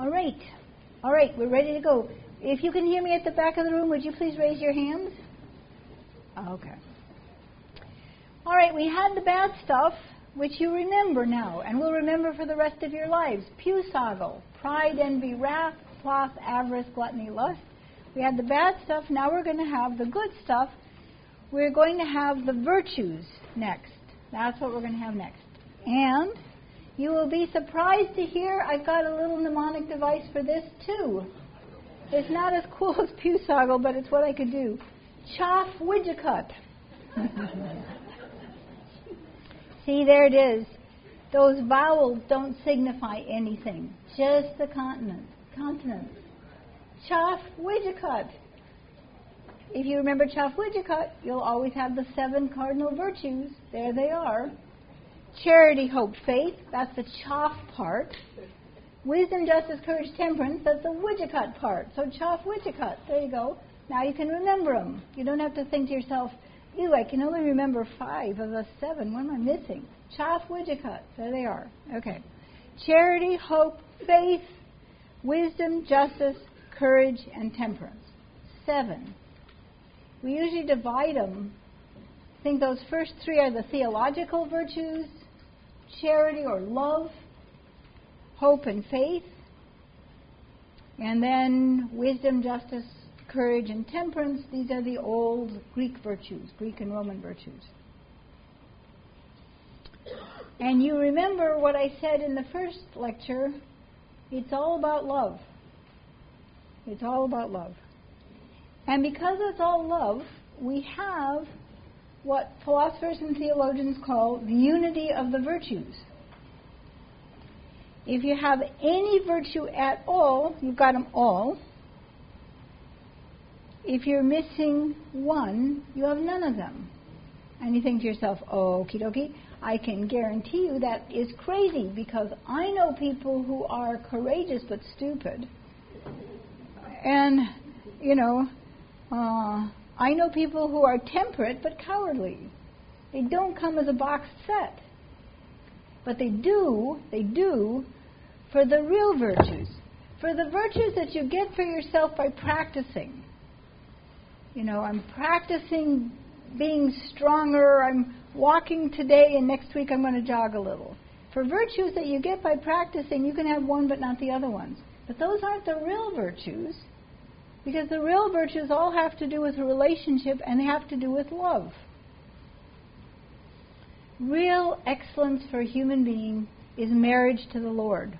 All right. All right, we're ready to go. If you can hear me at the back of the room, would you please raise your hands? Okay. All right, we had the bad stuff, which you remember now, and will remember for the rest of your lives. Pusago, pride, envy, wrath, sloth, avarice, gluttony, lust. We had the bad stuff. Now we're going to have the good stuff. We're going to have the virtues next. That's what we're going to have next. And you will be surprised to hear I've got a little mnemonic device for this too. It's not as cool as Pusago, but it's what I could do. Chaff Widgecut. See, there it is. Those vowels don't signify anything, just the continent, Continents. Chaff Widgecut. If you remember Chaff Widgecut, you'll always have the seven cardinal virtues. There they are. Charity, hope, faith, that's the chaff part. Wisdom, justice, courage, temperance, that's the Widgecut part. So chaff, Widgecut, there you go. Now you can remember them. You don't have to think to yourself, ew, I can only remember five of the seven. What am I missing? Chaff, Widgecut, there they are. Okay. Charity, hope, faith, wisdom, justice, courage, and temperance. Seven. We usually divide them. I think those first three are the theological virtues charity or love, hope and faith, and then wisdom, justice, courage, and temperance. These are the old Greek virtues, Greek and Roman virtues. And you remember what I said in the first lecture it's all about love. It's all about love. And because it's all love, we have what philosophers and theologians call the unity of the virtues. If you have any virtue at all, you've got them all. If you're missing one, you have none of them. And you think to yourself, oh, okie dokie, I can guarantee you that is crazy because I know people who are courageous but stupid. And, you know, uh, I know people who are temperate but cowardly. They don't come as a boxed set. But they do, they do for the real virtues. For the virtues that you get for yourself by practicing. You know, I'm practicing being stronger. I'm walking today, and next week I'm going to jog a little. For virtues that you get by practicing, you can have one but not the other ones. But those aren't the real virtues. Because the real virtues all have to do with a relationship and they have to do with love. Real excellence for a human being is marriage to the Lord.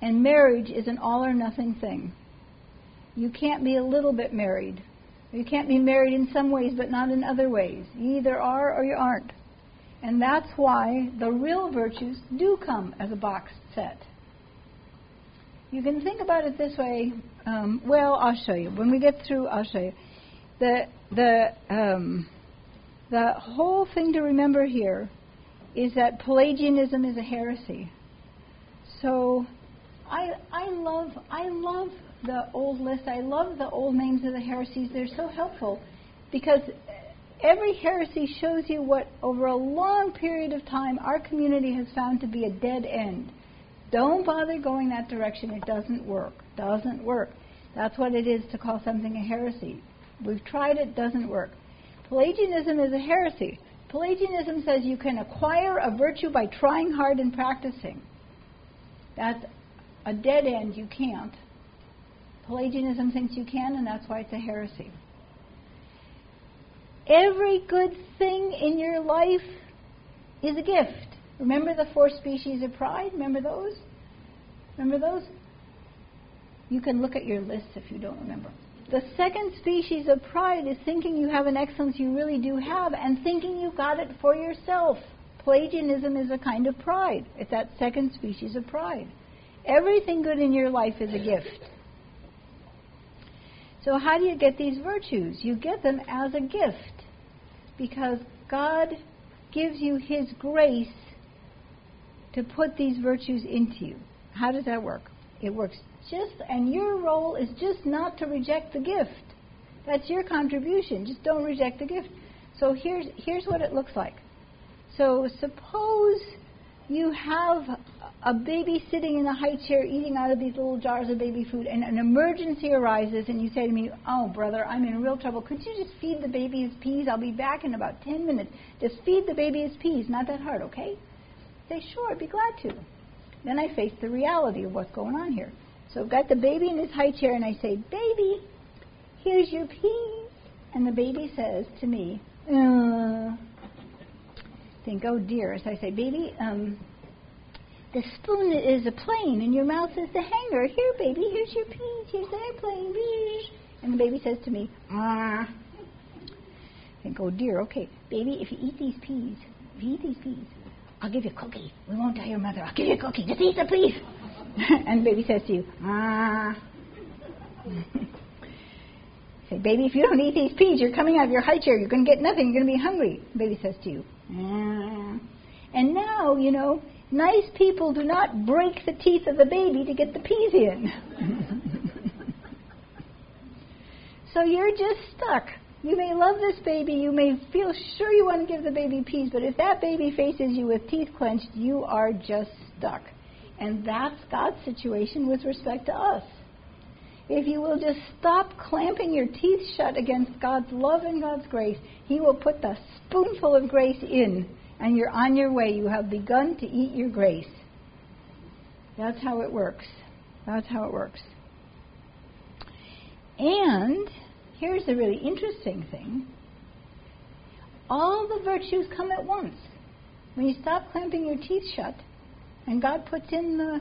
And marriage is an all or nothing thing. You can't be a little bit married. You can't be married in some ways but not in other ways. You either are or you aren't. And that's why the real virtues do come as a boxed set. You can think about it this way. Um, well, I'll show you. When we get through, I'll show you. The, the, um, the whole thing to remember here is that Pelagianism is a heresy. So I, I, love, I love the old list. I love the old names of the heresies. They're so helpful because every heresy shows you what, over a long period of time, our community has found to be a dead end. Don't bother going that direction. It doesn't work. Doesn't work. That's what it is to call something a heresy. We've tried it, doesn't work. Pelagianism is a heresy. Pelagianism says you can acquire a virtue by trying hard and practicing. That's a dead end. You can't. Pelagianism thinks you can, and that's why it's a heresy. Every good thing in your life is a gift. Remember the four species of pride? Remember those? Remember those? You can look at your list if you don't remember. The second species of pride is thinking you have an excellence you really do have and thinking you got it for yourself. Pelagianism is a kind of pride. It's that second species of pride. Everything good in your life is a gift. So, how do you get these virtues? You get them as a gift because God gives you His grace to put these virtues into you. How does that work? It works just, and your role is just not to reject the gift. That's your contribution. Just don't reject the gift. So here's here's what it looks like. So suppose you have a baby sitting in a high chair eating out of these little jars of baby food, and an emergency arises, and you say to me, Oh, brother, I'm in real trouble. Could you just feed the baby his peas? I'll be back in about 10 minutes. Just feed the baby his peas. Not that hard, okay? Say, Sure, I'd be glad to. Then I face the reality of what's going on here. So I've got the baby in his high chair, and I say, Baby, here's your peas. And the baby says to me, uh, think, oh dear. So I say, baby, um, the spoon is a plane and your mouth is the hanger. Here, baby, here's your peas. Here's the airplane. And the baby says to me, ah. I think, oh dear, okay. Baby, if you eat these peas, if you eat these peas, I'll give you a cookie. We won't tell your mother. I'll give you a cookie. Just eat the peas. and the baby says to you, ah. Say, baby, if you don't eat these peas, you're coming out of your high chair. You're going to get nothing. You're going to be hungry. The baby says to you. Ah. And now, you know, nice people do not break the teeth of the baby to get the peas in. so you're just stuck. You may love this baby. You may feel sure you want to give the baby peas, but if that baby faces you with teeth clenched, you are just stuck. And that's God's situation with respect to us. If you will just stop clamping your teeth shut against God's love and God's grace, He will put the spoonful of grace in, and you're on your way. You have begun to eat your grace. That's how it works. That's how it works. And here's the really interesting thing all the virtues come at once. When you stop clamping your teeth shut, and God puts in the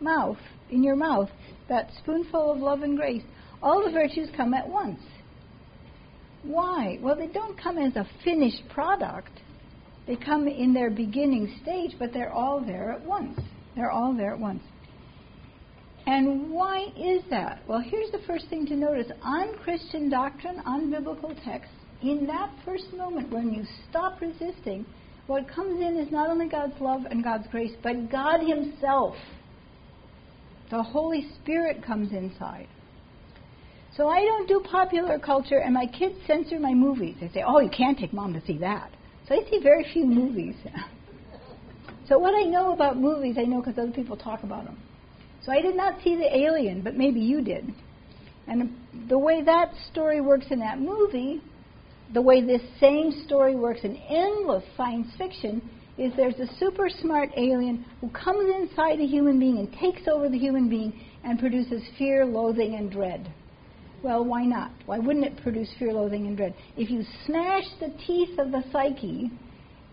mouth, in your mouth, that spoonful of love and grace, all the virtues come at once. Why? Well, they don't come as a finished product. They come in their beginning stage, but they're all there at once. They're all there at once. And why is that? Well, here's the first thing to notice. On Christian doctrine, on biblical texts, in that first moment when you stop resisting, what comes in is not only God's love and God's grace, but God Himself. The Holy Spirit comes inside. So I don't do popular culture, and my kids censor my movies. They say, oh, you can't take mom to see that. So I see very few movies. so what I know about movies, I know because other people talk about them. So I did not see The Alien, but maybe you did. And the way that story works in that movie, the way this same story works in endless science fiction, is there's a super smart alien who comes inside a human being and takes over the human being and produces fear, loathing, and dread. Well, why not? Why wouldn't it produce fear, loathing, and dread? If you smash the teeth of the psyche,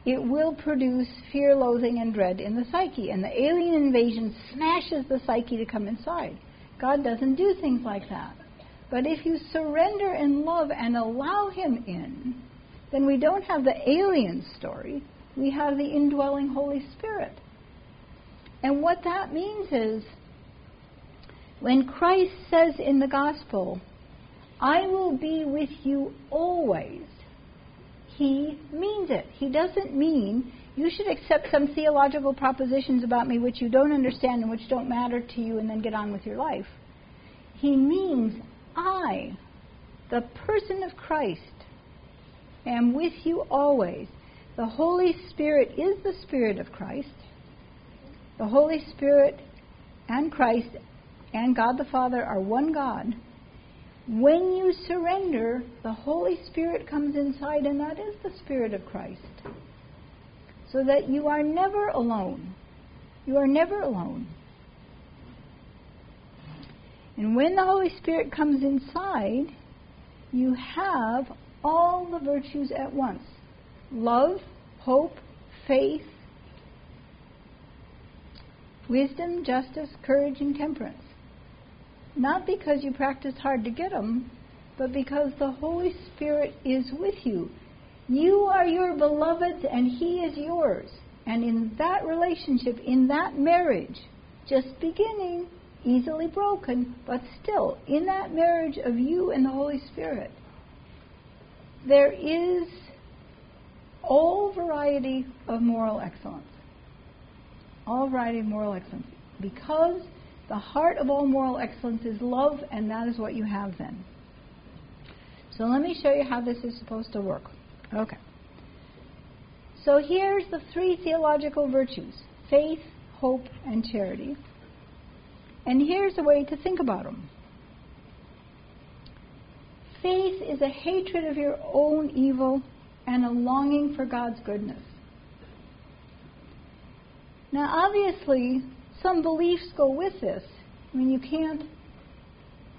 it will produce fear, loathing, and dread in the psyche. And the alien invasion smashes the psyche to come inside. God doesn't do things like that. But if you surrender in love and allow Him in, then we don't have the alien story we have the indwelling Holy Spirit. And what that means is when Christ says in the gospel, I will be with you always, he means it. He doesn't mean you should accept some theological propositions about me which you don't understand and which don't matter to you and then get on with your life. He means I, the person of Christ, am with you always. The Holy Spirit is the Spirit of Christ. The Holy Spirit and Christ and God the Father are one God. When you surrender, the Holy Spirit comes inside, and that is the Spirit of Christ. So that you are never alone. You are never alone. And when the Holy Spirit comes inside, you have all the virtues at once love, hope, faith, wisdom, justice, courage, and temperance. Not because you practice hard to get them, but because the Holy Spirit is with you. You are your beloved, and He is yours. And in that relationship, in that marriage, just beginning, easily broken, but still, in that marriage of you and the Holy Spirit, there is all variety of moral excellence. All variety of moral excellence. Because the heart of all moral excellence is love, and that is what you have then. So let me show you how this is supposed to work. Okay. So here's the three theological virtues faith, hope, and charity. And here's a way to think about them. Faith is a hatred of your own evil and a longing for God's goodness. Now, obviously, some beliefs go with this. I mean, you can't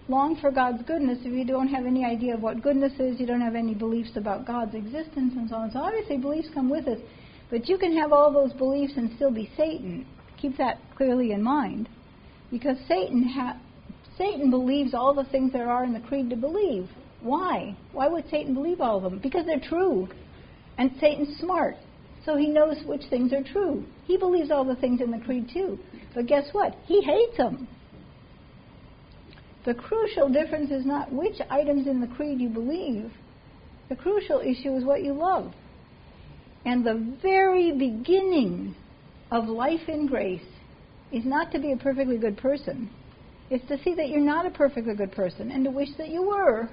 long for God's goodness if you don't have any idea of what goodness is, you don't have any beliefs about God's existence, and so on. So, obviously, beliefs come with it. But you can have all those beliefs and still be Satan. Keep that clearly in mind. Because Satan, ha- Satan believes all the things there are in the creed to believe. Why? Why would Satan believe all of them? Because they're true. And Satan's smart. So he knows which things are true. He believes all the things in the creed too. But guess what? He hates them. The crucial difference is not which items in the creed you believe. The crucial issue is what you love. And the very beginning of life in grace is not to be a perfectly good person. It's to see that you're not a perfectly good person and to wish that you were.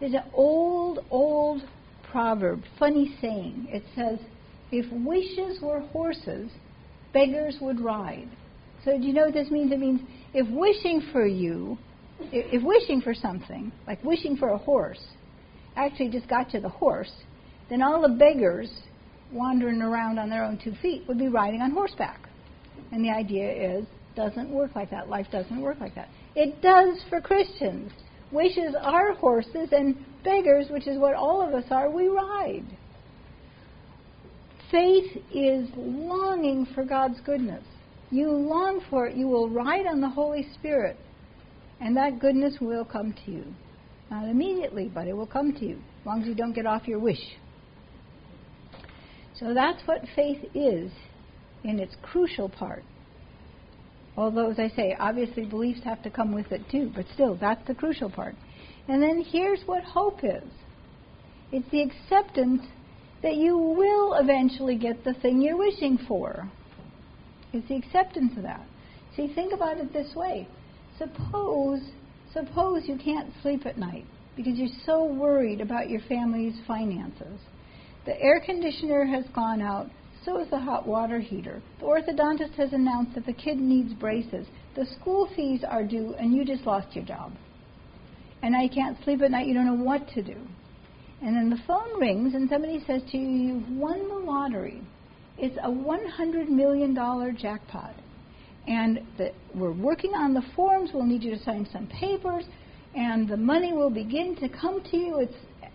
There's an old, old proverb, funny saying. It says, if wishes were horses, beggars would ride. So do you know what this means? It means if wishing for you, if wishing for something, like wishing for a horse, actually just got you the horse, then all the beggars wandering around on their own two feet would be riding on horseback. And the idea is, doesn't work like that. Life doesn't work like that. It does for Christians. Wishes are horses, and beggars, which is what all of us are, we ride. Faith is longing for God's goodness. You long for it, you will ride on the Holy Spirit, and that goodness will come to you. Not immediately, but it will come to you, as long as you don't get off your wish. So that's what faith is in its crucial part. Although, as I say, obviously beliefs have to come with it too, but still, that's the crucial part. And then here's what hope is it's the acceptance that you will eventually get the thing you're wishing for. It's the acceptance of that. See, think about it this way. Suppose, suppose you can't sleep at night because you're so worried about your family's finances. The air conditioner has gone out, so is the hot water heater. The orthodontist has announced that the kid needs braces. The school fees are due, and you just lost your job. And now you can't sleep at night, you don't know what to do. And then the phone rings, and somebody says to you, You've won the lottery. It's a $100 million jackpot. And the, we're working on the forms. We'll need you to sign some papers. And the money will begin to come to you. It's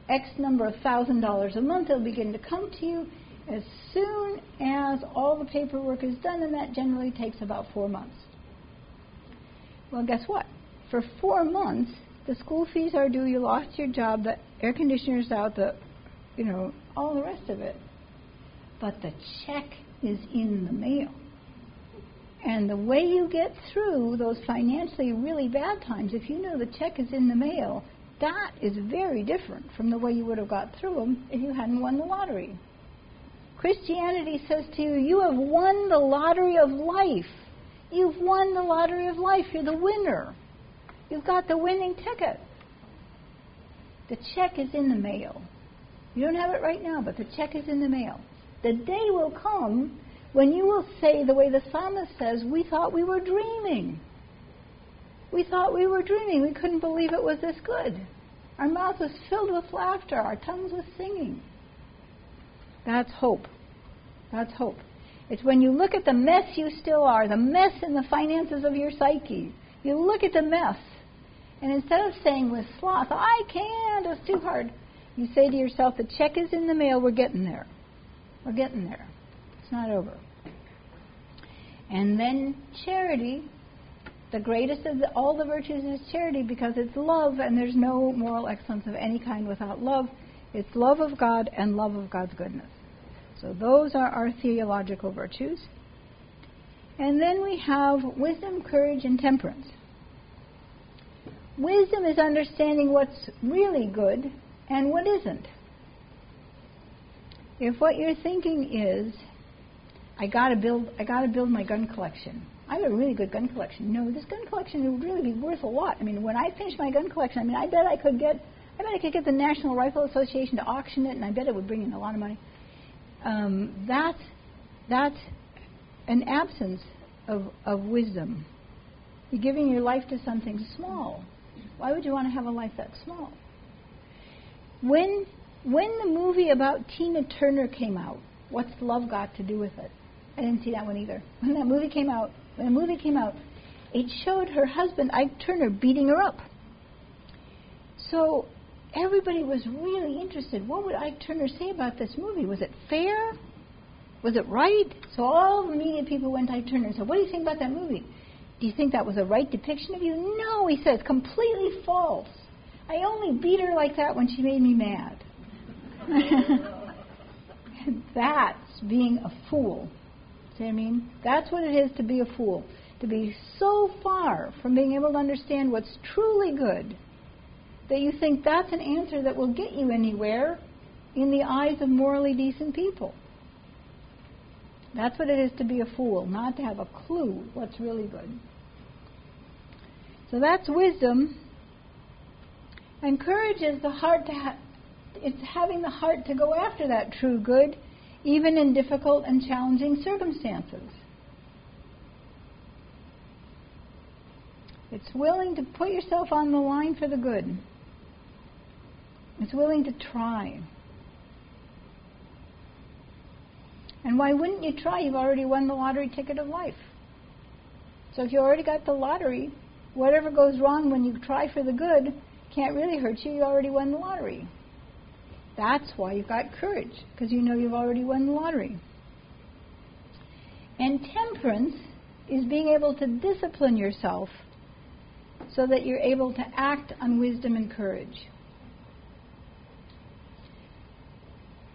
X number of thousand dollars a month. It'll begin to come to you as soon as all the paperwork is done, and that generally takes about four months. Well, guess what? For four months, the school fees are due, you lost your job, the air conditioner's out, the, you know, all the rest of it but the check is in the mail. And the way you get through those financially really bad times, if you know the check is in the mail, that is very different from the way you would have got through them if you hadn't won the lottery. Christianity says to you, you have won the lottery of life. You've won the lottery of life. You're the winner. You've got the winning ticket. The check is in the mail. You don't have it right now, but the check is in the mail. The day will come when you will say, the way the psalmist says, We thought we were dreaming. We thought we were dreaming. We couldn't believe it was this good. Our mouth was filled with laughter. Our tongues were singing. That's hope. That's hope. It's when you look at the mess you still are, the mess in the finances of your psyche. You look at the mess, and instead of saying with sloth, I can't, it's too hard, you say to yourself, the check is in the mail, we're getting there. We're getting there. It's not over. And then charity, the greatest of the, all the virtues is charity because it's love, and there's no moral excellence of any kind without love. It's love of God and love of God's goodness. So those are our theological virtues. And then we have wisdom, courage, and temperance. Wisdom is understanding what's really good and what isn't. If what you're thinking is, I gotta build, I gotta build my gun collection. I have a really good gun collection. No, this gun collection would really be worth a lot. I mean, when I finish my gun collection, I mean, I bet I could get, I bet I could get the National Rifle Association to auction it, and I bet it would bring in a lot of money. Um, that's an absence of, of wisdom. You're giving your life to something small. Why would you want to have a life that small? When when the movie about Tina Turner came out, what's love got to do with it? I didn't see that one either. When that movie came out, when the movie came out, it showed her husband Ike Turner beating her up. So everybody was really interested. What would Ike Turner say about this movie? Was it fair? Was it right? So all the media people went to Ike Turner and said, What do you think about that movie? Do you think that was a right depiction of you? No, he says, completely false. I only beat her like that when she made me mad. That's being a fool. See what I mean? That's what it is to be a fool. To be so far from being able to understand what's truly good that you think that's an answer that will get you anywhere in the eyes of morally decent people. That's what it is to be a fool, not to have a clue what's really good. So that's wisdom. And courage is the heart to ha- it's having the heart to go after that true good, even in difficult and challenging circumstances. It's willing to put yourself on the line for the good. It's willing to try. And why wouldn't you try? You've already won the lottery ticket of life. So if you already got the lottery, whatever goes wrong when you try for the good can't really hurt you. You already won the lottery. That's why you've got courage, because you know you've already won the lottery. And temperance is being able to discipline yourself so that you're able to act on wisdom and courage.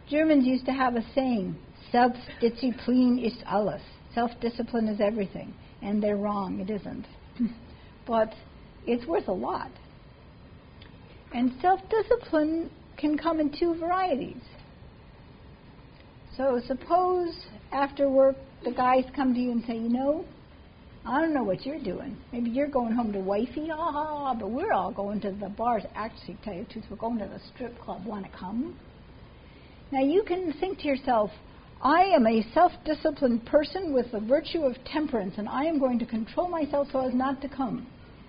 Germans used to have a saying, Selbstdisziplin ist alles. Self-discipline is everything. And they're wrong, it isn't. but it's worth a lot. And self-discipline can come in two varieties. So suppose after work the guys come to you and say, you know, I don't know what you're doing. Maybe you're going home to wifey, ah, but we're all going to the bars. Actually, tell you the truth, we're going to the strip club. Want to come? Now you can think to yourself, I am a self-disciplined person with the virtue of temperance, and I am going to control myself so as not to come.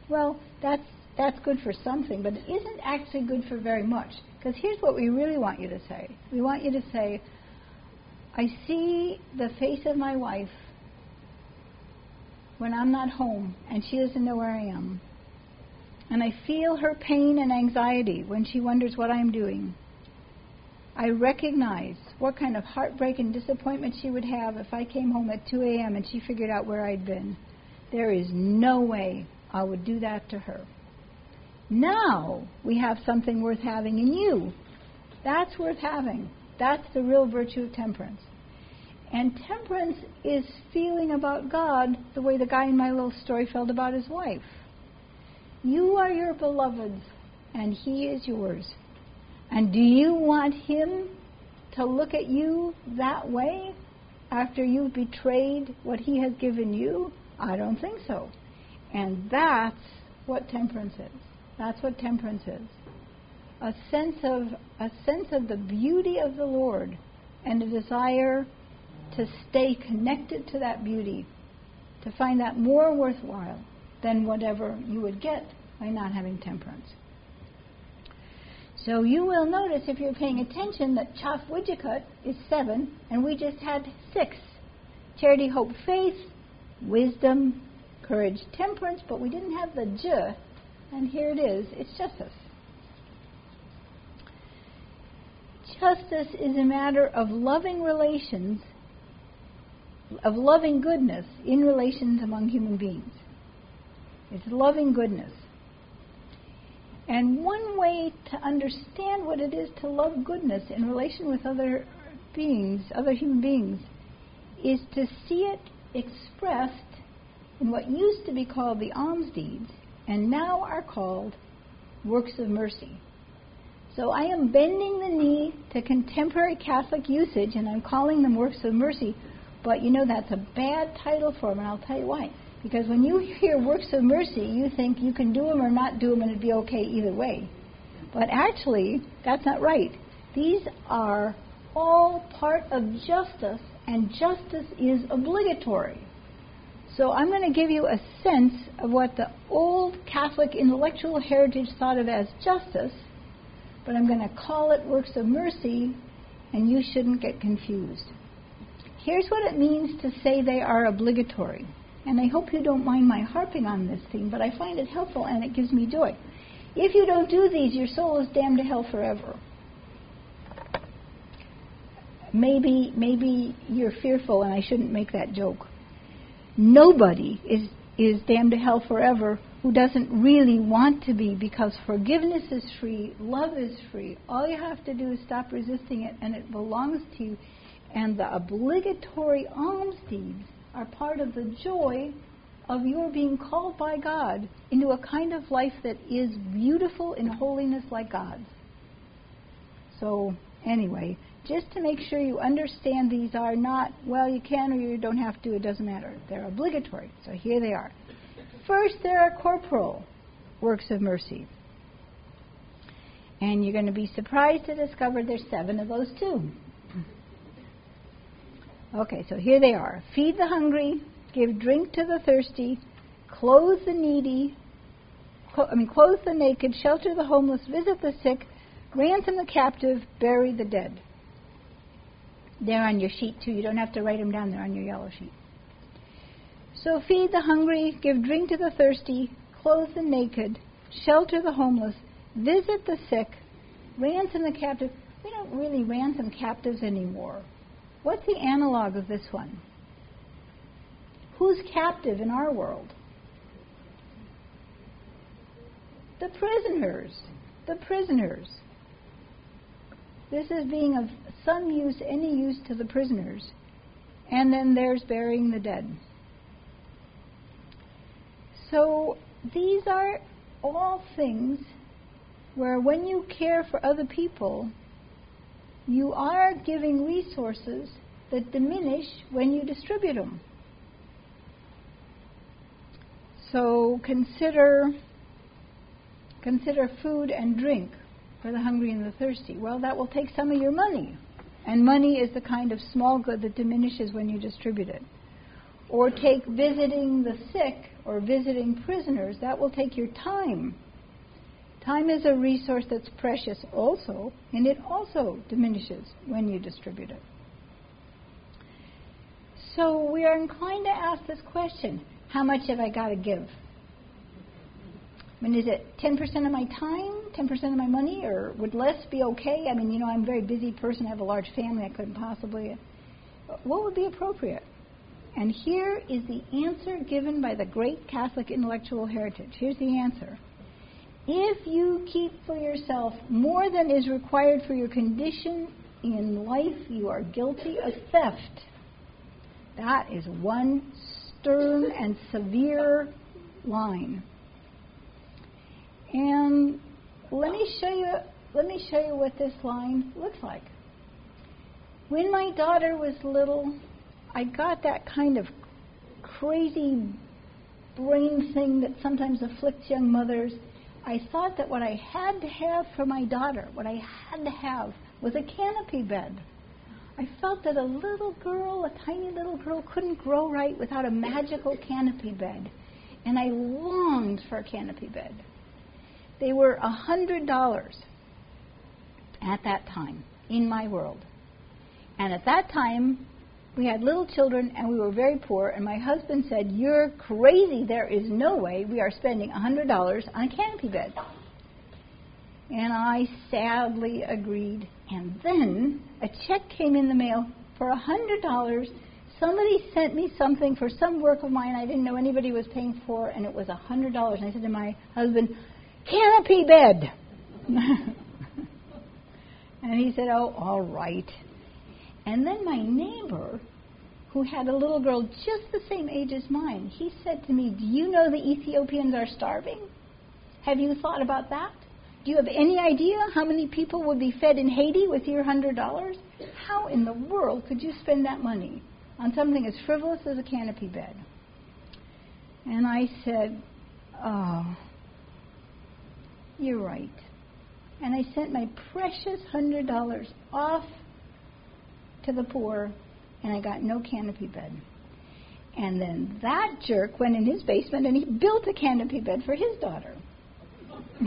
Well, that's that's good for something, but it isn't actually good for very much. Because here's what we really want you to say. We want you to say, I see the face of my wife when I'm not home and she doesn't know where I am. And I feel her pain and anxiety when she wonders what I'm doing. I recognize what kind of heartbreak and disappointment she would have if I came home at 2 a.m. and she figured out where I'd been. There is no way I would do that to her. Now we have something worth having in you. That's worth having. That's the real virtue of temperance. And temperance is feeling about God the way the guy in my little story felt about his wife. You are your beloved's, and he is yours. And do you want him to look at you that way after you've betrayed what he has given you? I don't think so. And that's what temperance is. That's what temperance is. A sense of a sense of the beauty of the Lord and a desire to stay connected to that beauty, to find that more worthwhile than whatever you would get by not having temperance. So you will notice if you're paying attention that Chaff-Widgikut is seven, and we just had six. Charity, hope, faith, wisdom, courage, temperance, but we didn't have the j and here it is it's justice. Justice is a matter of loving relations, of loving goodness in relations among human beings. It's loving goodness. And one way to understand what it is to love goodness in relation with other beings, other human beings, is to see it expressed in what used to be called the alms deeds and now are called works of mercy. So I am bending the knee to contemporary Catholic usage and I'm calling them works of mercy, but you know that's a bad title for them, and I'll tell you why. Because when you hear works of mercy, you think you can do them or not do them and it'd be okay either way. But actually, that's not right. These are all part of justice and justice is obligatory. So I'm going to give you a sense of what the old Catholic intellectual heritage thought of as justice, but I'm going to call it works of mercy, and you shouldn't get confused. Here's what it means to say they are obligatory. And I hope you don't mind my harping on this theme, but I find it helpful and it gives me joy. If you don't do these, your soul is damned to hell forever. Maybe, maybe you're fearful, and I shouldn't make that joke. Nobody is is damned to hell forever who doesn't really want to be because forgiveness is free, love is free. All you have to do is stop resisting it, and it belongs to you. And the obligatory alms deeds are part of the joy of your being called by God into a kind of life that is beautiful in holiness like God's. So, anyway, just to make sure you understand these are not, well, you can or you don't have to, it doesn't matter. They're obligatory. So here they are. First, there are corporal works of mercy. And you're going to be surprised to discover there's seven of those too. Okay, so here they are feed the hungry, give drink to the thirsty, clothe the needy, clo- I mean, clothe the naked, shelter the homeless, visit the sick, ransom the captive, bury the dead. They're on your sheet too. You don't have to write them down, they're on your yellow sheet. So feed the hungry, give drink to the thirsty, clothe the naked, shelter the homeless, visit the sick, ransom the captive. We don't really ransom captives anymore. What's the analog of this one? Who's captive in our world? The prisoners. The prisoners. This is being of some use, any use to the prisoners. And then there's burying the dead. So these are all things where when you care for other people, you are giving resources that diminish when you distribute them. So consider consider food and drink for the hungry and the thirsty. Well, that will take some of your money. And money is the kind of small good that diminishes when you distribute it. Or take visiting the sick or visiting prisoners. That will take your time Time is a resource that's precious also, and it also diminishes when you distribute it. So we are inclined to ask this question how much have I got to give? I mean, is it 10% of my time, 10% of my money, or would less be okay? I mean, you know, I'm a very busy person, I have a large family, I couldn't possibly. What would be appropriate? And here is the answer given by the great Catholic intellectual heritage. Here's the answer if you keep for yourself more than is required for your condition in life, you are guilty of theft. That is one stern and severe line. And let me show you let me show you what this line looks like. When my daughter was little, I got that kind of crazy brain thing that sometimes afflicts young mothers I thought that what I had to have for my daughter, what I had to have, was a canopy bed. I felt that a little girl, a tiny little girl, couldn't grow right without a magical canopy bed. And I longed for a canopy bed. They were a hundred dollars at that time in my world. And at that time, we had little children and we were very poor, and my husband said, You're crazy. There is no way we are spending a $100 on a canopy bed. And I sadly agreed. And then a check came in the mail for a $100. Somebody sent me something for some work of mine I didn't know anybody was paying for, and it was a $100. And I said to my husband, Canopy bed. and he said, Oh, all right. And then my neighbor, who had a little girl just the same age as mine, he said to me, Do you know the Ethiopians are starving? Have you thought about that? Do you have any idea how many people would be fed in Haiti with your hundred dollars? How in the world could you spend that money on something as frivolous as a canopy bed? And I said, Oh, you're right. And I sent my precious hundred dollars off to the poor, and I got no canopy bed. And then that jerk went in his basement and he built a canopy bed for his daughter.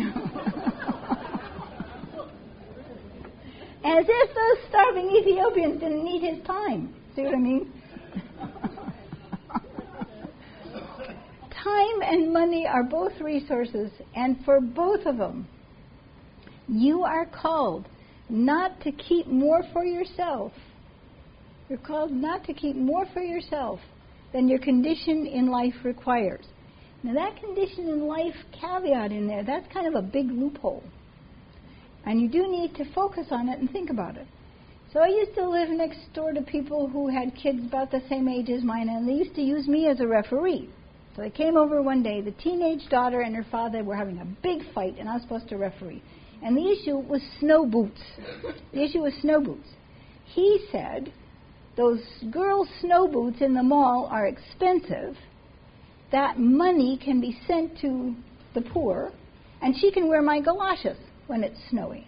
As if those starving Ethiopians didn't need his time. See what I mean? time and money are both resources, and for both of them, you are called not to keep more for yourself. You're called not to keep more for yourself than your condition in life requires. Now, that condition in life caveat in there, that's kind of a big loophole. And you do need to focus on it and think about it. So I used to live next door to people who had kids about the same age as mine, and they used to use me as a referee. So they came over one day. The teenage daughter and her father were having a big fight, and I was supposed to referee. And the issue was snow boots. The issue was snow boots. He said, Those girls' snow boots in the mall are expensive. That money can be sent to the poor, and she can wear my galoshes when it's snowy.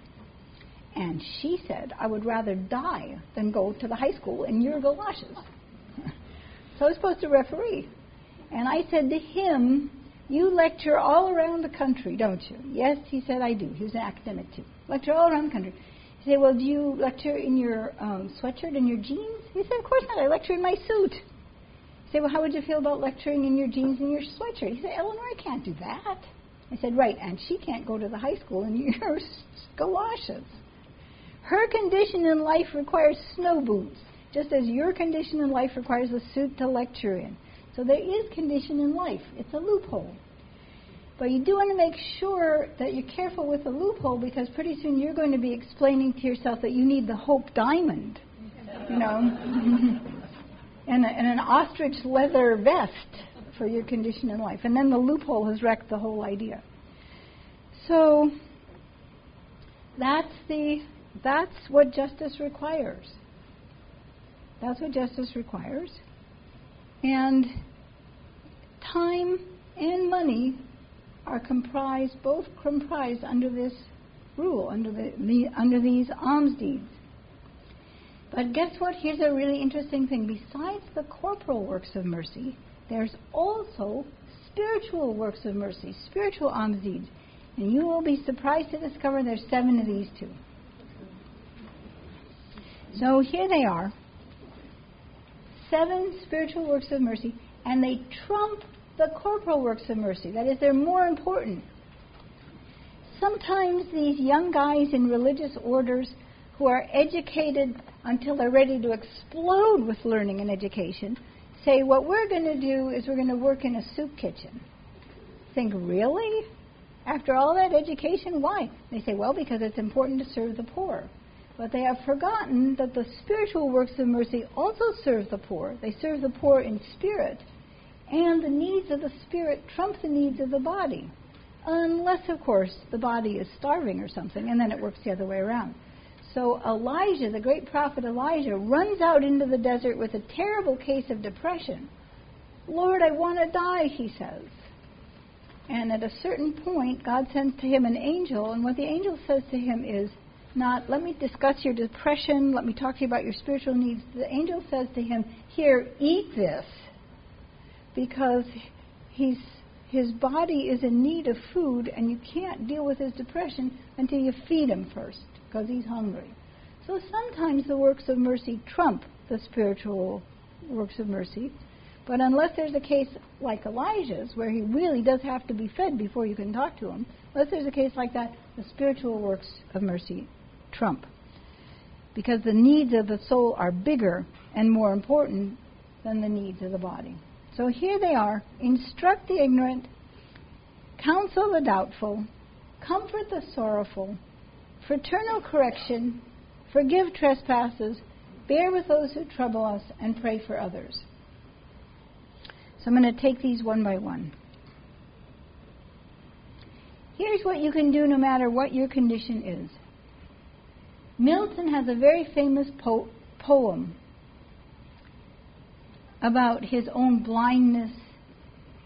And she said, I would rather die than go to the high school in your galoshes. so I was supposed to referee. And I said to him, You lecture all around the country, don't you? Yes, he said, I do. He was an academic too. Lecture all around the country. He said, Well, do you lecture in your um, sweatshirt and your jeans? He said, Of course not. I lecture in my suit. He said, Well, how would you feel about lecturing in your jeans and your sweatshirt? He said, Eleonore, I can't do that. I said, Right, and she can't go to the high school in your galoshes. Her condition in life requires snow boots, just as your condition in life requires a suit to lecture in. So there is condition in life. It's a loophole. But you do want to make sure that you're careful with the loophole because pretty soon you're going to be explaining to yourself that you need the hope diamond, you know, and, a, and an ostrich leather vest for your condition in life. And then the loophole has wrecked the whole idea. So that's the that's what justice requires. That's what justice requires. And time and money are comprised, both comprised under this rule, under, the, the, under these alms deeds. But guess what? Here's a really interesting thing. Besides the corporal works of mercy, there's also spiritual works of mercy, spiritual alms deeds. And you will be surprised to discover there's seven of these too. So here they are seven spiritual works of mercy, and they trump the corporal works of mercy. That is, they're more important. Sometimes these young guys in religious orders who are educated until they're ready to explode with learning and education say, What we're going to do is we're going to work in a soup kitchen. Think, really? After all that education, why? They say, Well, because it's important to serve the poor. But they have forgotten that the spiritual works of mercy also serve the poor. They serve the poor in spirit. And the needs of the spirit trump the needs of the body. Unless, of course, the body is starving or something, and then it works the other way around. So Elijah, the great prophet Elijah, runs out into the desert with a terrible case of depression. Lord, I want to die, he says. And at a certain point, God sends to him an angel, and what the angel says to him is, not, let me discuss your depression, let me talk to you about your spiritual needs. The angel says to him, Here, eat this, because he's, his body is in need of food, and you can't deal with his depression until you feed him first, because he's hungry. So sometimes the works of mercy trump the spiritual works of mercy. But unless there's a case like Elijah's, where he really does have to be fed before you can talk to him, unless there's a case like that, the spiritual works of mercy trump. Because the needs of the soul are bigger and more important than the needs of the body. So here they are instruct the ignorant, counsel the doubtful, comfort the sorrowful, fraternal correction, forgive trespasses, bear with those who trouble us, and pray for others. So I'm going to take these one by one. Here's what you can do no matter what your condition is. Milton has a very famous po- poem about his own blindness,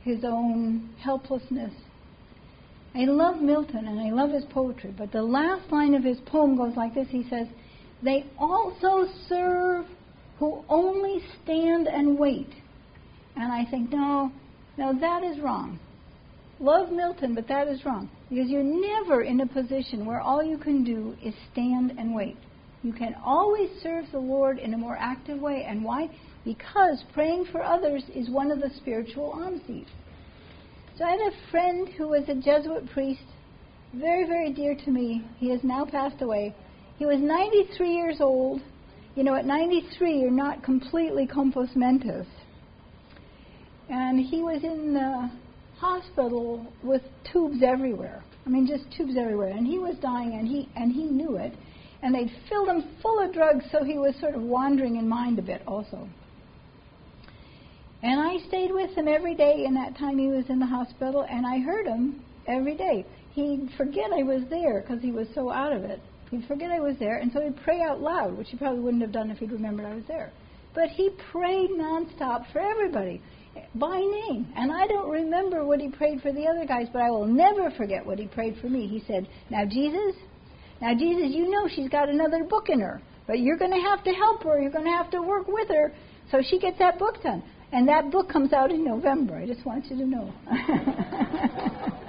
his own helplessness. I love Milton and I love his poetry, but the last line of his poem goes like this He says, They also serve who only stand and wait. And I think, no, no, that is wrong. Love Milton, but that is wrong. Because you're never in a position where all you can do is stand and wait. You can always serve the Lord in a more active way. And why? Because praying for others is one of the spiritual alms So I had a friend who was a Jesuit priest, very, very dear to me. He has now passed away. He was 93 years old. You know, at 93, you're not completely compos mentis. And he was in the hospital with tubes everywhere. I mean, just tubes everywhere. And he was dying, and he and he knew it. And they'd filled him full of drugs, so he was sort of wandering in mind a bit, also. And I stayed with him every day in that time he was in the hospital, and I heard him every day. He'd forget I was there because he was so out of it. He'd forget I was there, and so he'd pray out loud, which he probably wouldn't have done if he'd remembered I was there. But he prayed nonstop for everybody by name. And I don't remember what he prayed for the other guys, but I will never forget what he prayed for me. He said, Now, Jesus, now, Jesus, you know she's got another book in her, but you're going to have to help her. You're going to have to work with her so she gets that book done. And that book comes out in November. I just want you to know.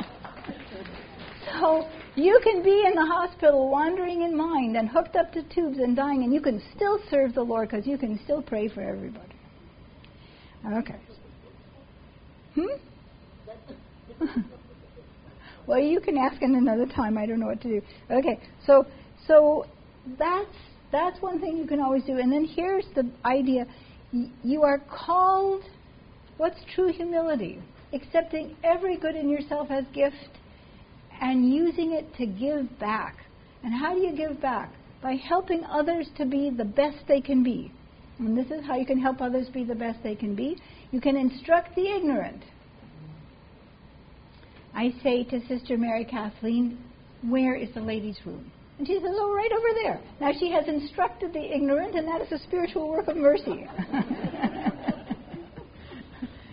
so you can be in the hospital wandering in mind and hooked up to tubes and dying, and you can still serve the Lord because you can still pray for everybody. Okay. Hmm? well, you can ask in another time. I don't know what to do. Okay, so so that's that's one thing you can always do. And then here's the idea: you are called. What's true humility? Accepting every good in yourself as gift and using it to give back. And how do you give back? By helping others to be the best they can be. And this is how you can help others be the best they can be. You can instruct the ignorant. I say to Sister Mary Kathleen, Where is the ladies' room? And she says, Oh, right over there. Now she has instructed the ignorant, and that is a spiritual work of mercy.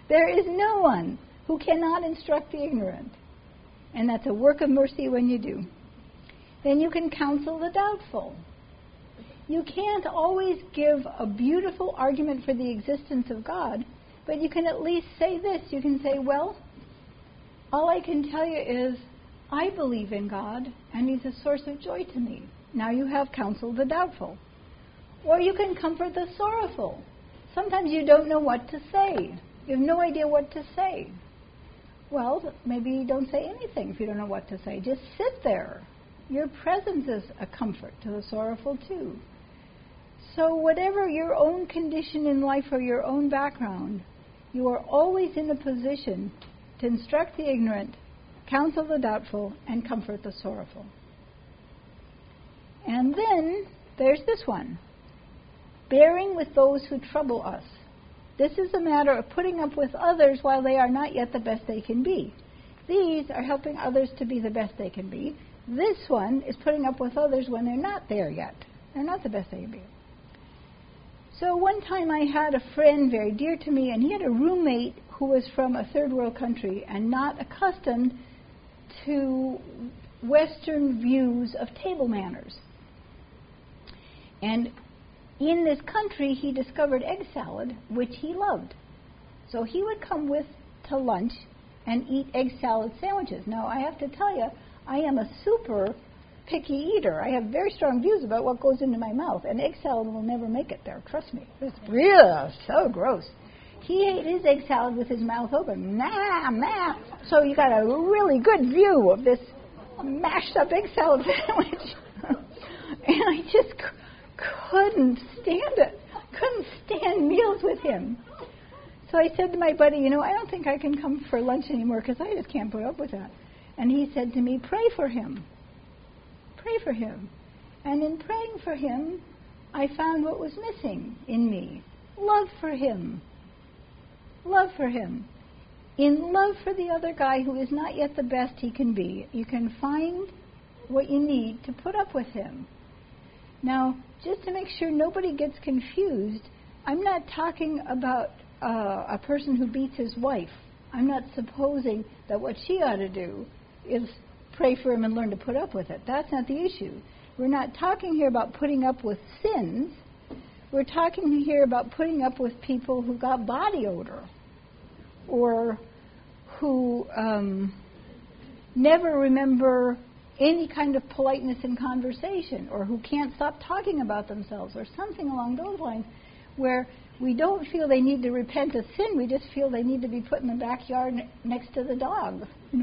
there is no one who cannot instruct the ignorant. And that's a work of mercy when you do. Then you can counsel the doubtful. You can't always give a beautiful argument for the existence of God, but you can at least say this. You can say, Well, all I can tell you is I believe in God, and He's a source of joy to me. Now you have counseled the doubtful. Or you can comfort the sorrowful. Sometimes you don't know what to say. You have no idea what to say. Well, maybe don't say anything if you don't know what to say. Just sit there. Your presence is a comfort to the sorrowful, too. So, whatever your own condition in life or your own background, you are always in a position to instruct the ignorant, counsel the doubtful, and comfort the sorrowful. And then there's this one bearing with those who trouble us. This is a matter of putting up with others while they are not yet the best they can be. These are helping others to be the best they can be. This one is putting up with others when they're not there yet. They're not the best they can be. So one time I had a friend very dear to me, and he had a roommate who was from a third world country and not accustomed to Western views of table manners. And in this country, he discovered egg salad, which he loved. So he would come with to lunch and eat egg salad sandwiches. Now, I have to tell you, I am a super picky eater. I have very strong views about what goes into my mouth, and egg salad will never make it there. Trust me. It's real, so gross. He ate his egg salad with his mouth open. Nah, nah. So you got a really good view of this mashed up egg salad sandwich. and I just c- couldn't stand it. Couldn't stand meals with him. So I said to my buddy, you know, I don't think I can come for lunch anymore because I just can't put up with that. And he said to me, pray for him pray for him. And in praying for him, I found what was missing in me love for him. Love for him. In love for the other guy who is not yet the best he can be, you can find what you need to put up with him. Now, just to make sure nobody gets confused, I'm not talking about uh, a person who beats his wife. I'm not supposing that what she ought to do is pray for him and learn to put up with it. That's not the issue. We're not talking here about putting up with sins. We're talking here about putting up with people who got body odor or who um, never remember any kind of politeness in conversation or who can't stop talking about themselves or something along those lines where we don't feel they need to repent of sin, we just feel they need to be put in the backyard next to the dog.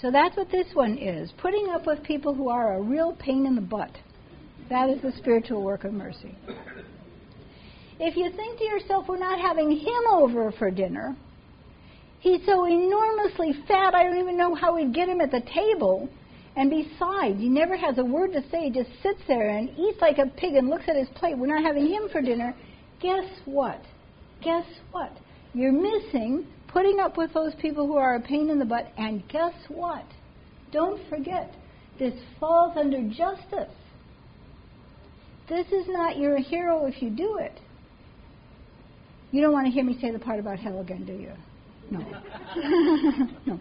so that's what this one is putting up with people who are a real pain in the butt. That is the spiritual work of mercy. If you think to yourself, we're not having him over for dinner, he's so enormously fat, I don't even know how we'd get him at the table. And besides, he never has a word to say, he just sits there and eats like a pig and looks at his plate. We're not having him for dinner. Guess what? Guess what? You're missing putting up with those people who are a pain in the butt. And guess what? Don't forget, this falls under justice. This is not you're a hero if you do it. You don't want to hear me say the part about hell again, do you? No. no.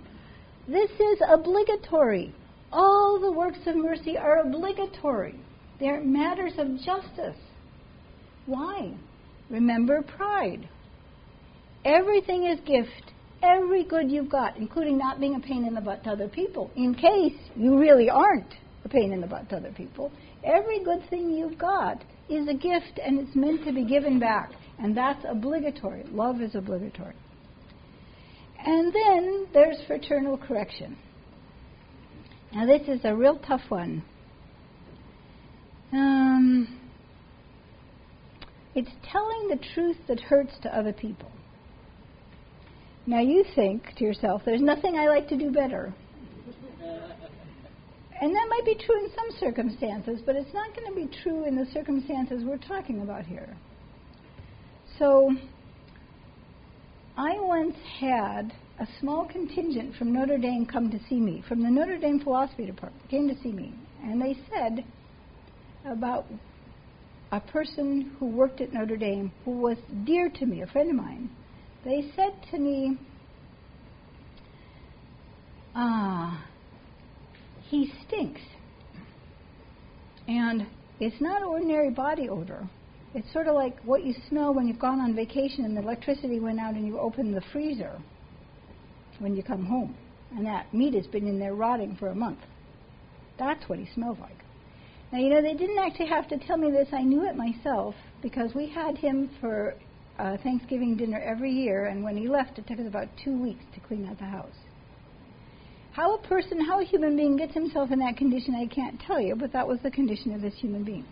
This is obligatory. All the works of mercy are obligatory. They're matters of justice. Why? Remember pride. Everything is gift. Every good you've got, including not being a pain in the butt to other people, in case you really aren't a pain in the butt to other people. Every good thing you've got is a gift and it's meant to be given back. And that's obligatory. Love is obligatory. And then there's fraternal correction. Now, this is a real tough one. Um, it's telling the truth that hurts to other people. Now, you think to yourself, there's nothing I like to do better. And that might be true in some circumstances, but it's not going to be true in the circumstances we're talking about here. So, I once had a small contingent from Notre Dame come to see me, from the Notre Dame Philosophy Department, came to see me, and they said about a person who worked at Notre Dame who was dear to me, a friend of mine. They said to me, Ah, he stinks. And it's not ordinary body odor. It's sort of like what you smell when you've gone on vacation and the electricity went out and you open the freezer when you come home. And that meat has been in there rotting for a month. That's what he smells like. Now, you know, they didn't actually have to tell me this. I knew it myself because we had him for uh, Thanksgiving dinner every year, and when he left, it took us about two weeks to clean out the house. How a person, how a human being gets himself in that condition, I can't tell you, but that was the condition of this human being.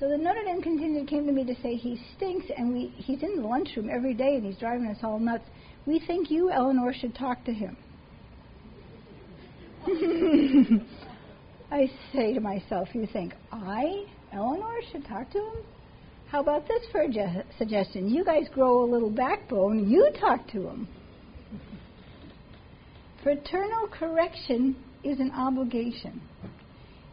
So the Notre Dame contingent came to me to say he stinks, and we, he's in the lunchroom every day, and he's driving us all nuts. We think you, Eleonore, should talk to him. I say to myself, you think, I, Eleonore, should talk to him? How about this for a ge- suggestion? You guys grow a little backbone, you talk to him. Fraternal correction is an obligation.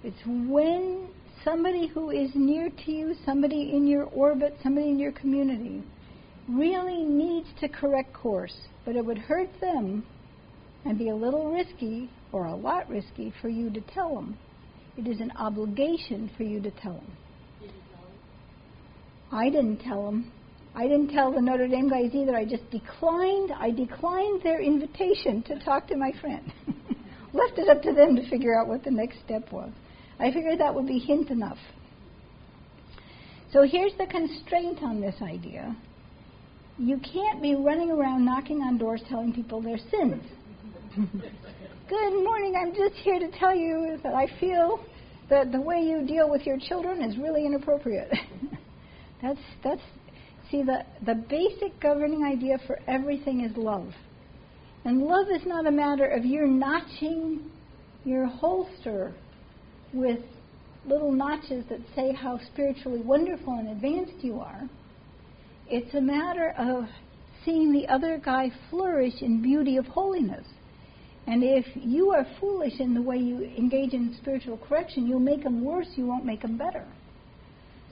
It's when somebody who is near to you, somebody in your orbit, somebody in your community, really needs to correct course, but it would hurt them and be a little risky or a lot risky for you to tell them. It is an obligation for you to tell them. I didn't tell them. I didn't tell the Notre Dame guys either. I just declined. I declined their invitation to talk to my friend. Left it up to them to figure out what the next step was. I figured that would be hint enough. So here's the constraint on this idea you can't be running around knocking on doors telling people their sins. Good morning, I'm just here to tell you that I feel that the way you deal with your children is really inappropriate. that's that's see the the basic governing idea for everything is love. And love is not a matter of you're notching your holster with little notches that say how spiritually wonderful and advanced you are. It's a matter of seeing the other guy flourish in beauty of holiness. And if you are foolish in the way you engage in spiritual correction, you'll make them worse, you won't make them better.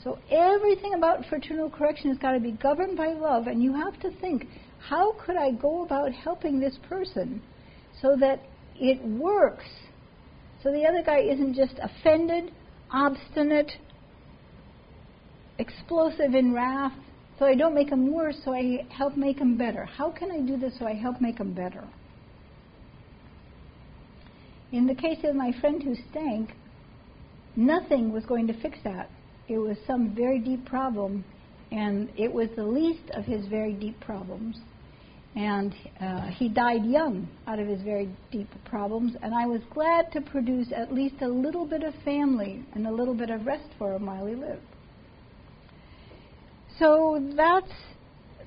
So everything about fraternal correction has got to be governed by love, and you have to think, how could I go about helping this person so that it works? So the other guy isn't just offended obstinate, explosive in wrath, so I don't make him worse, so I help make him better. How can I do this so I help make him better? In the case of my friend who stank, nothing was going to fix that. It was some very deep problem, and it was the least of his very deep problems. And uh, he died young out of his very deep problems, and I was glad to produce at least a little bit of family and a little bit of rest for him while he lived. So that's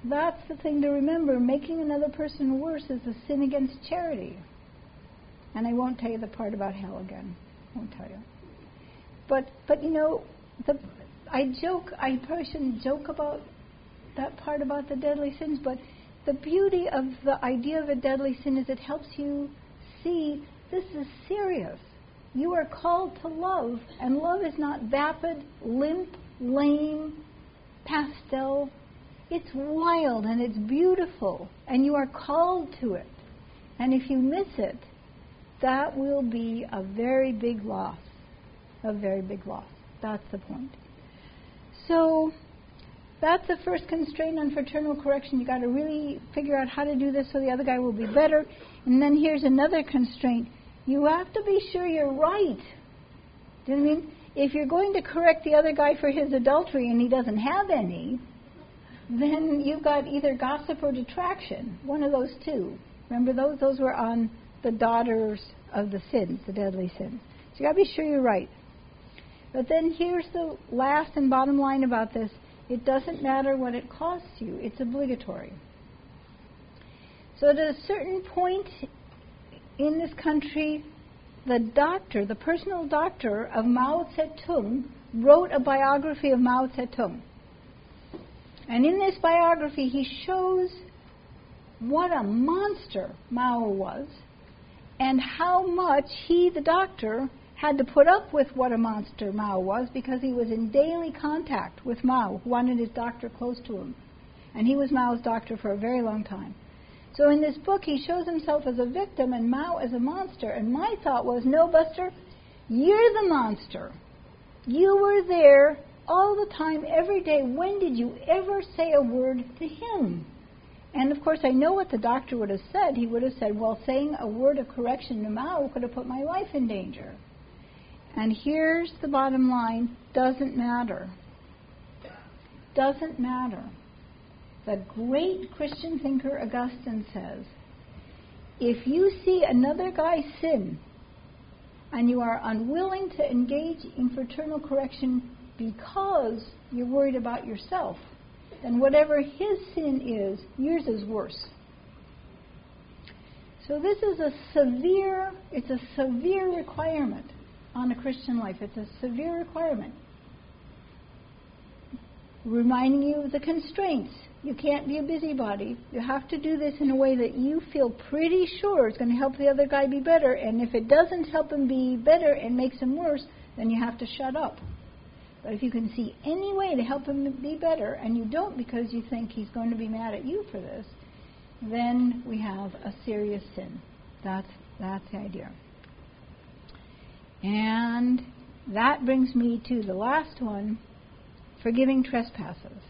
that's the thing to remember. Making another person worse is a sin against charity. And I won't tell you the part about hell again. I won't tell you. But but you know, the I joke. I shouldn't joke about that part about the deadly sins. But the beauty of the idea of a deadly sin is it helps you see this is serious. You are called to love, and love is not vapid, limp, lame, pastel. It's wild and it's beautiful, and you are called to it. And if you miss it, that will be a very big loss. A very big loss. That's the point. So, that's the first constraint on fraternal correction. You've got to really figure out how to do this so the other guy will be better. And then here's another constraint. You have to be sure you're right. Do you know what I mean? if you're going to correct the other guy for his adultery and he doesn't have any, then you've got either gossip or detraction. One of those two. Remember those? Those were on the daughters of the sins, the deadly sins. So you've got to be sure you're right. But then here's the last and bottom line about this. It doesn't matter what it costs you. It's obligatory. So at a certain point in this country, the doctor, the personal doctor of Mao Zedong, wrote a biography of Mao Zedong. And in this biography, he shows what a monster Mao was and how much he, the doctor, had to put up with what a monster Mao was because he was in daily contact with Mao, who wanted his doctor close to him. And he was Mao's doctor for a very long time. So in this book, he shows himself as a victim and Mao as a monster. And my thought was, no, Buster, you're the monster. You were there all the time, every day. When did you ever say a word to him? And of course, I know what the doctor would have said. He would have said, well, saying a word of correction to Mao could have put my life in danger. And here's the bottom line doesn't matter. Doesn't matter the great Christian thinker Augustine says if you see another guy sin and you are unwilling to engage in fraternal correction because you're worried about yourself, then whatever his sin is, yours is worse. So this is a severe, it's a severe requirement on a Christian life. It's a severe requirement. Reminding you of the constraints you can't be a busybody. You have to do this in a way that you feel pretty sure is going to help the other guy be better. And if it doesn't help him be better and makes him worse, then you have to shut up. But if you can see any way to help him be better, and you don't because you think he's going to be mad at you for this, then we have a serious sin. That's that's the idea. And that brings me to the last one, forgiving trespasses.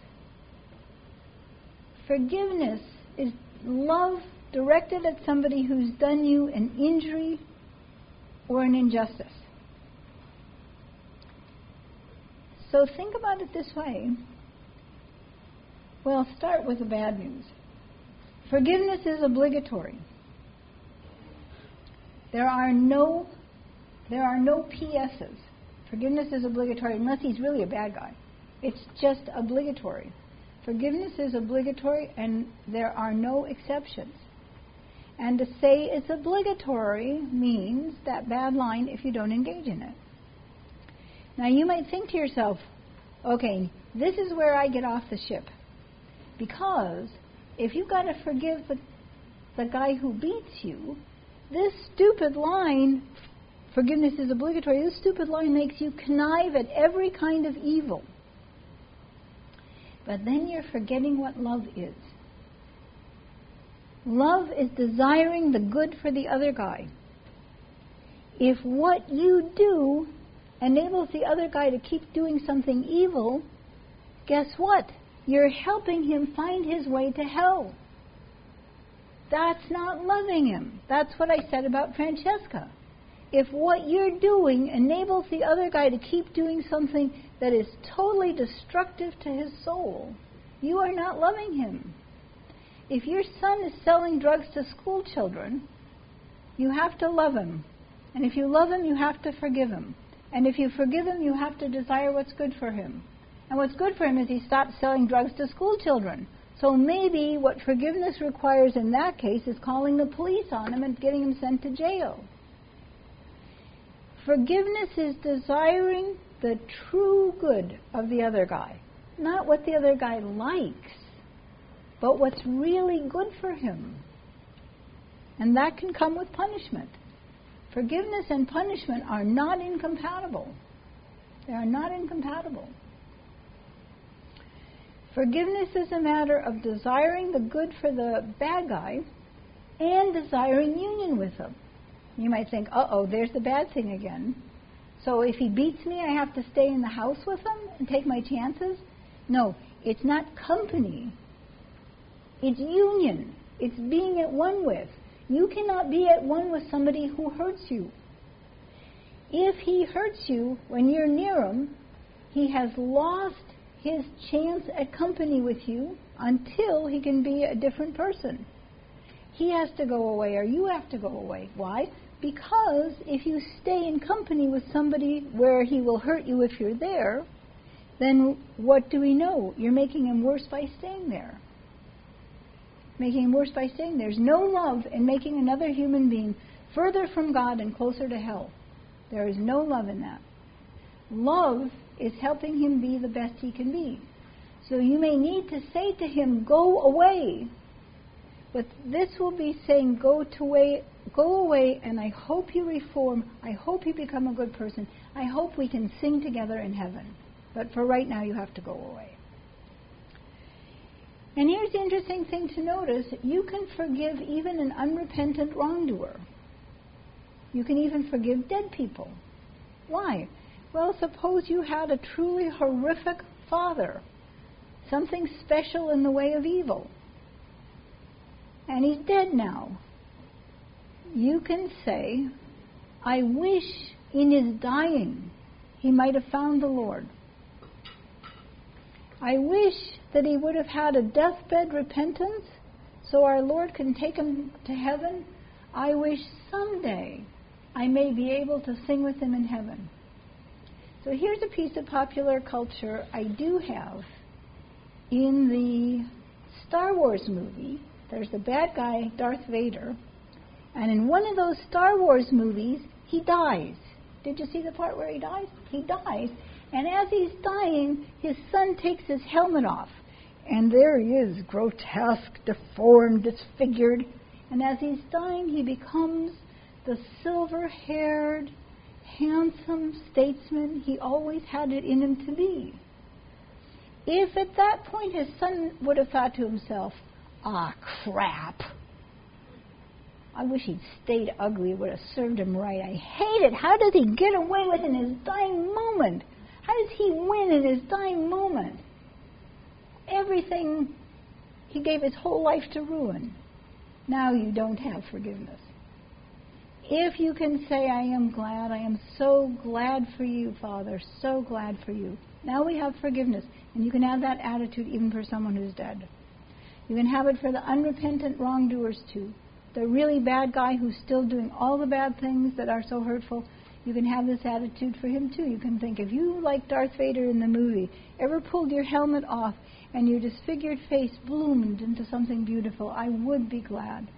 Forgiveness is love directed at somebody who's done you an injury or an injustice. So think about it this way. Well, start with the bad news. Forgiveness is obligatory. There are no there are no PSs. Forgiveness is obligatory unless he's really a bad guy. It's just obligatory. Forgiveness is obligatory and there are no exceptions. And to say it's obligatory means that bad line if you don't engage in it. Now you might think to yourself, okay, this is where I get off the ship. Because if you've got to forgive the, the guy who beats you, this stupid line, forgiveness is obligatory, this stupid line makes you connive at every kind of evil. But then you're forgetting what love is. Love is desiring the good for the other guy. If what you do enables the other guy to keep doing something evil, guess what? You're helping him find his way to hell. That's not loving him. That's what I said about Francesca. If what you're doing enables the other guy to keep doing something that is totally destructive to his soul, you are not loving him. If your son is selling drugs to school children, you have to love him. And if you love him, you have to forgive him. And if you forgive him, you have to desire what's good for him. And what's good for him is he stops selling drugs to school children. So maybe what forgiveness requires in that case is calling the police on him and getting him sent to jail. Forgiveness is desiring the true good of the other guy, not what the other guy likes, but what's really good for him. And that can come with punishment. Forgiveness and punishment are not incompatible. They are not incompatible. Forgiveness is a matter of desiring the good for the bad guy and desiring union with him. You might think, uh oh, there's the bad thing again. So if he beats me, I have to stay in the house with him and take my chances? No, it's not company. It's union. It's being at one with. You cannot be at one with somebody who hurts you. If he hurts you when you're near him, he has lost his chance at company with you until he can be a different person. He has to go away or you have to go away. Why? Because if you stay in company with somebody where he will hurt you if you're there, then what do we know? You're making him worse by staying there. Making him worse by staying there. There's no love in making another human being further from God and closer to hell. There is no love in that. Love is helping him be the best he can be. So you may need to say to him, Go away. But this will be saying, Go to way, go away, and I hope you reform. I hope you become a good person. I hope we can sing together in heaven. But for right now, you have to go away. And here's the interesting thing to notice you can forgive even an unrepentant wrongdoer. You can even forgive dead people. Why? Well, suppose you had a truly horrific father, something special in the way of evil, and he's dead now. You can say, I wish in his dying he might have found the Lord. I wish that he would have had a deathbed repentance so our Lord can take him to heaven. I wish someday I may be able to sing with him in heaven. So here's a piece of popular culture I do have. In the Star Wars movie, there's the bad guy, Darth Vader, and in one of those Star Wars movies, he dies. Did you see the part where he dies? He dies, and as he's dying, his son takes his helmet off. And there he is, grotesque, deformed, disfigured. And as he's dying, he becomes the silver haired, handsome statesman he always had it in him to be. If at that point his son would have thought to himself, ah, crap, I wish he'd stayed ugly, it would have served him right. I hate it. How does he get away with it in his dying moment? How does he win in his dying moment? Everything he gave his whole life to ruin. Now you don't have forgiveness. If you can say, I am glad, I am so glad for you, Father, so glad for you. Now we have forgiveness. And you can have that attitude even for someone who's dead. You can have it for the unrepentant wrongdoers too. The really bad guy who's still doing all the bad things that are so hurtful, you can have this attitude for him too. You can think if you, like Darth Vader in the movie, ever pulled your helmet off and your disfigured face bloomed into something beautiful, I would be glad.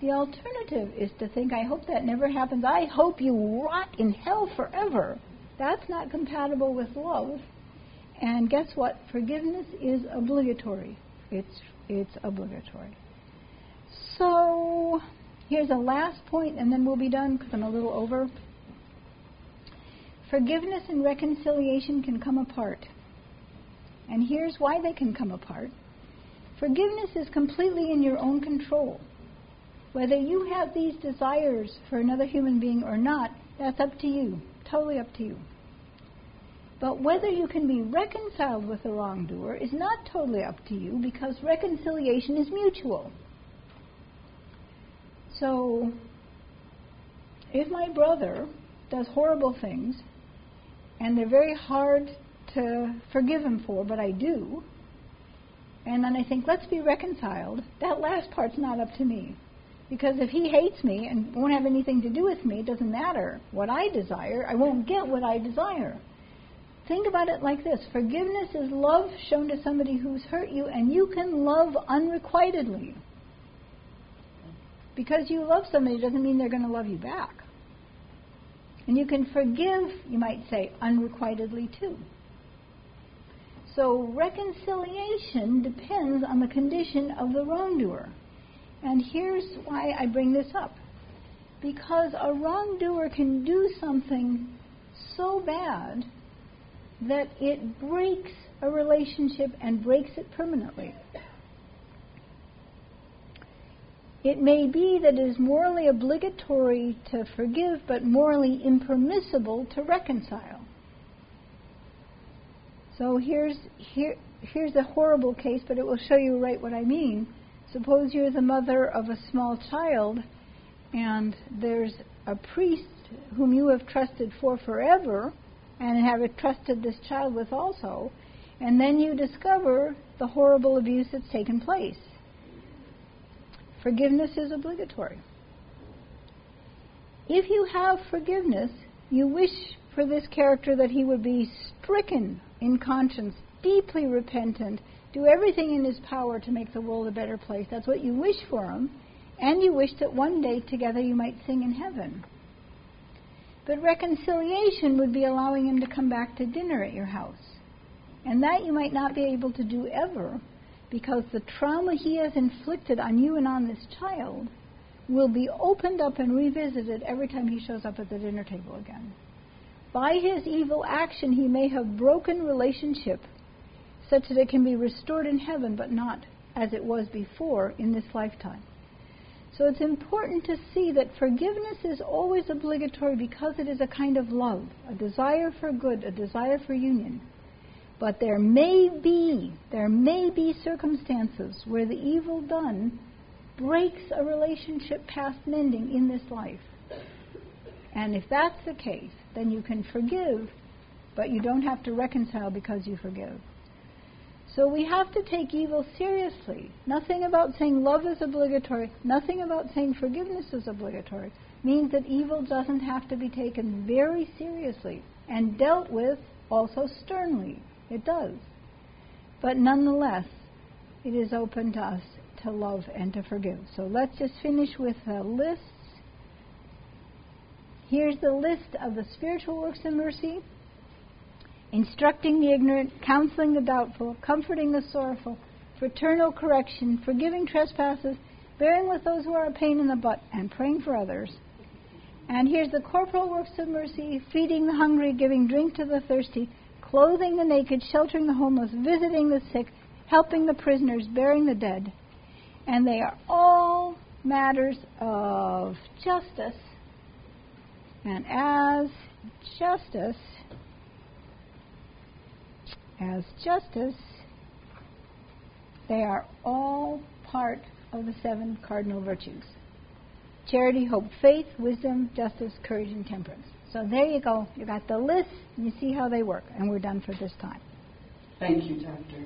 The alternative is to think, I hope that never happens. I hope you rot in hell forever. That's not compatible with love. And guess what? Forgiveness is obligatory. It's, it's obligatory. So, here's a last point, and then we'll be done because I'm a little over. Forgiveness and reconciliation can come apart. And here's why they can come apart. Forgiveness is completely in your own control. Whether you have these desires for another human being or not, that's up to you. Totally up to you. But whether you can be reconciled with the wrongdoer is not totally up to you because reconciliation is mutual. So, if my brother does horrible things and they're very hard to forgive him for, but I do, and then I think, let's be reconciled, that last part's not up to me. Because if he hates me and won't have anything to do with me, it doesn't matter what I desire. I won't get what I desire. Think about it like this forgiveness is love shown to somebody who's hurt you, and you can love unrequitedly. Because you love somebody doesn't mean they're going to love you back. And you can forgive, you might say, unrequitedly too. So reconciliation depends on the condition of the wrongdoer. And here's why I bring this up. Because a wrongdoer can do something so bad that it breaks a relationship and breaks it permanently. It may be that it is morally obligatory to forgive, but morally impermissible to reconcile. So here's here here's a horrible case, but it will show you right what I mean. Suppose you're the mother of a small child, and there's a priest whom you have trusted for forever, and have trusted this child with also, and then you discover the horrible abuse that's taken place. Forgiveness is obligatory. If you have forgiveness, you wish for this character that he would be stricken in conscience, deeply repentant, do everything in his power to make the world a better place. That's what you wish for him. And you wish that one day together you might sing in heaven. But reconciliation would be allowing him to come back to dinner at your house. And that you might not be able to do ever because the trauma he has inflicted on you and on this child will be opened up and revisited every time he shows up at the dinner table again. By his evil action, he may have broken relationship such that it can be restored in heaven, but not as it was before in this lifetime. So it's important to see that forgiveness is always obligatory because it is a kind of love, a desire for good, a desire for union. But there may be, there may be circumstances where the evil done breaks a relationship past mending in this life. And if that's the case, then you can forgive, but you don't have to reconcile because you forgive. So we have to take evil seriously. Nothing about saying love is obligatory, nothing about saying forgiveness is obligatory means that evil doesn't have to be taken very seriously and dealt with also sternly. It does. But nonetheless, it is open to us to love and to forgive. So let's just finish with the lists. Here's the list of the spiritual works of mercy instructing the ignorant, counseling the doubtful, comforting the sorrowful, fraternal correction, forgiving trespasses, bearing with those who are a pain in the butt, and praying for others. And here's the corporal works of mercy feeding the hungry, giving drink to the thirsty, clothing the naked, sheltering the homeless, visiting the sick, helping the prisoners, burying the dead. And they are all matters of justice. And as justice, as justice, they are all part of the seven cardinal virtues charity, hope, faith, wisdom, justice, courage, and temperance. So there you go. You got the list, you see how they work. And we're done for this time. Thank you, Doctor.